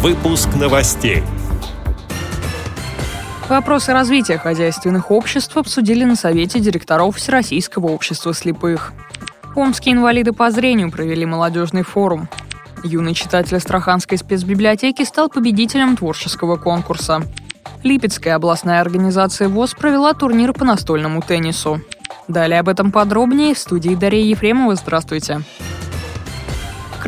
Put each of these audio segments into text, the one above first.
Выпуск новостей. Вопросы развития хозяйственных обществ обсудили на Совете директоров Всероссийского общества слепых. Омские инвалиды по зрению провели молодежный форум. Юный читатель Астраханской спецбиблиотеки стал победителем творческого конкурса. Липецкая областная организация ВОЗ провела турнир по настольному теннису. Далее об этом подробнее в студии Дарья Ефремова. Здравствуйте. В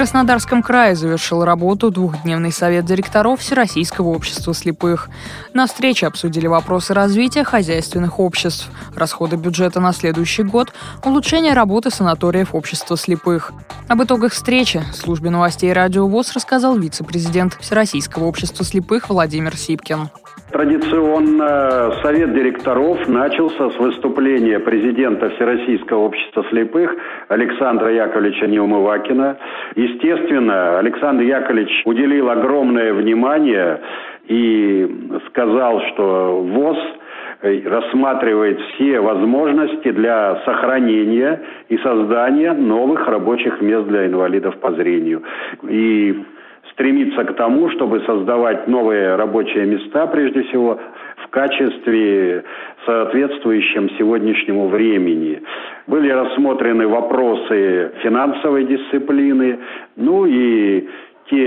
Краснодарском крае завершил работу двухдневный совет директоров Всероссийского общества слепых. На встрече обсудили вопросы развития хозяйственных обществ, расходы бюджета на следующий год, улучшение работы санаториев общества слепых. Об итогах встречи службе новостей радио ВОЗ рассказал вице-президент Всероссийского общества слепых Владимир Сипкин. Традиционно Совет директоров начался с выступления президента Всероссийского общества слепых Александра Яковлевича Неумывакина. Естественно, Александр Яковлевич уделил огромное внимание и сказал, что ВОЗ рассматривает все возможности для сохранения и создания новых рабочих мест для инвалидов по зрению. И стремиться к тому, чтобы создавать новые рабочие места, прежде всего, в качестве соответствующем сегодняшнему времени. Были рассмотрены вопросы финансовой дисциплины, ну и те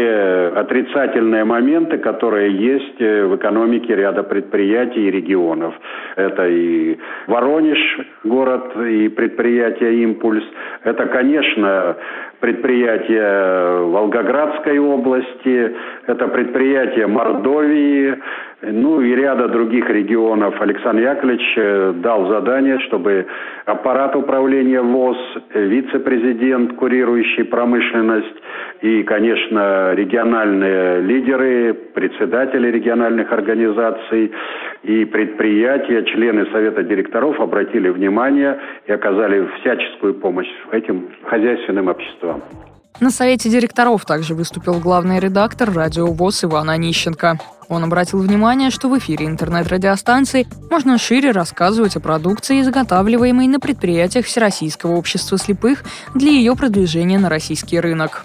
отрицательные моменты, которые есть э, в экономике ряда предприятий и регионов. Это и Воронеж, город и предприятие «Импульс». Это, конечно, предприятие Волгоградской области, это предприятие Мордовии, ну и ряда других регионов. Александр Яковлевич э, дал задание, чтобы аппарат управления ВОЗ, вице-президент, курирующий промышленность и, конечно, региональные лидеры, председатели региональных организаций и предприятия, члены Совета директоров обратили внимание и оказали всяческую помощь этим хозяйственным обществам. На совете директоров также выступил главный редактор радио ВОЗ Иван Онищенко. Он обратил внимание, что в эфире интернет-радиостанции можно шире рассказывать о продукции, изготавливаемой на предприятиях Всероссийского общества слепых для ее продвижения на российский рынок.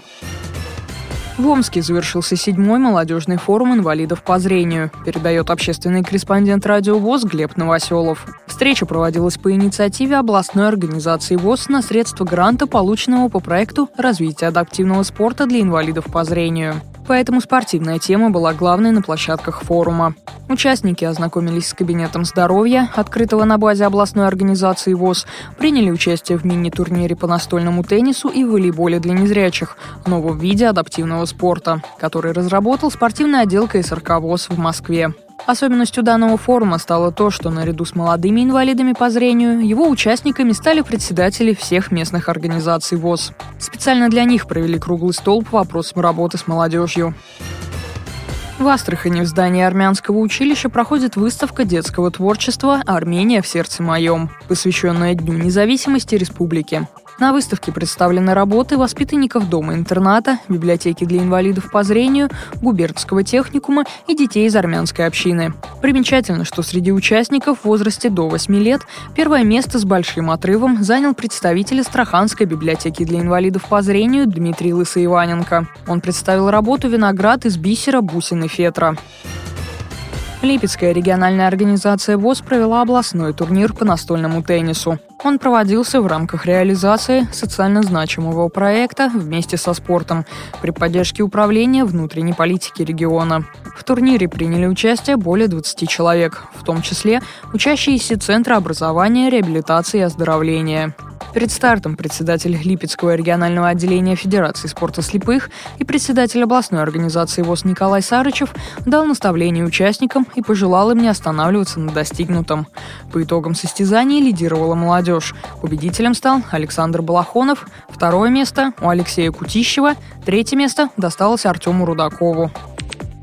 В Омске завершился седьмой молодежный форум инвалидов по зрению, передает общественный корреспондент радио ВОЗ Глеб Новоселов. Встреча проводилась по инициативе областной организации ВОЗ на средства гранта, полученного по проекту развития адаптивного спорта для инвалидов по зрению. Поэтому спортивная тема была главной на площадках форума. Участники ознакомились с кабинетом здоровья, открытого на базе областной организации ВОЗ, приняли участие в мини-турнире по настольному теннису и волейболе для незрячих, новом виде адаптивного спорта, который разработал спортивный отдел КСРК ВОЗ в Москве. Особенностью данного форума стало то, что наряду с молодыми инвалидами по зрению его участниками стали председатели всех местных организаций ВОЗ. Специально для них провели круглый стол по вопросам работы с молодежью. В Астрахани в здании армянского училища проходит выставка детского творчества «Армения в сердце моем», посвященная Дню независимости республики. На выставке представлены работы воспитанников дома-интерната, библиотеки для инвалидов по зрению, губернского техникума и детей из армянской общины. Примечательно, что среди участников в возрасте до 8 лет первое место с большим отрывом занял представитель Астраханской библиотеки для инвалидов по зрению Дмитрий Лысоиваненко. Он представил работу «Виноград из бисера, бусин и фетра». Липецкая региональная организация ВОЗ провела областной турнир по настольному теннису. Он проводился в рамках реализации социально значимого проекта «Вместе со спортом» при поддержке Управления внутренней политики региона. В турнире приняли участие более 20 человек, в том числе учащиеся Центра образования, реабилитации и оздоровления. Перед стартом председатель Липецкого регионального отделения Федерации спорта слепых и председатель областной организации ВОЗ Николай Сарычев дал наставление участникам и пожелал им не останавливаться на достигнутом. По итогам состязаний лидировала молодежь. Победителем стал Александр Балахонов, второе место у Алексея Кутищева, третье место досталось Артему Рудакову.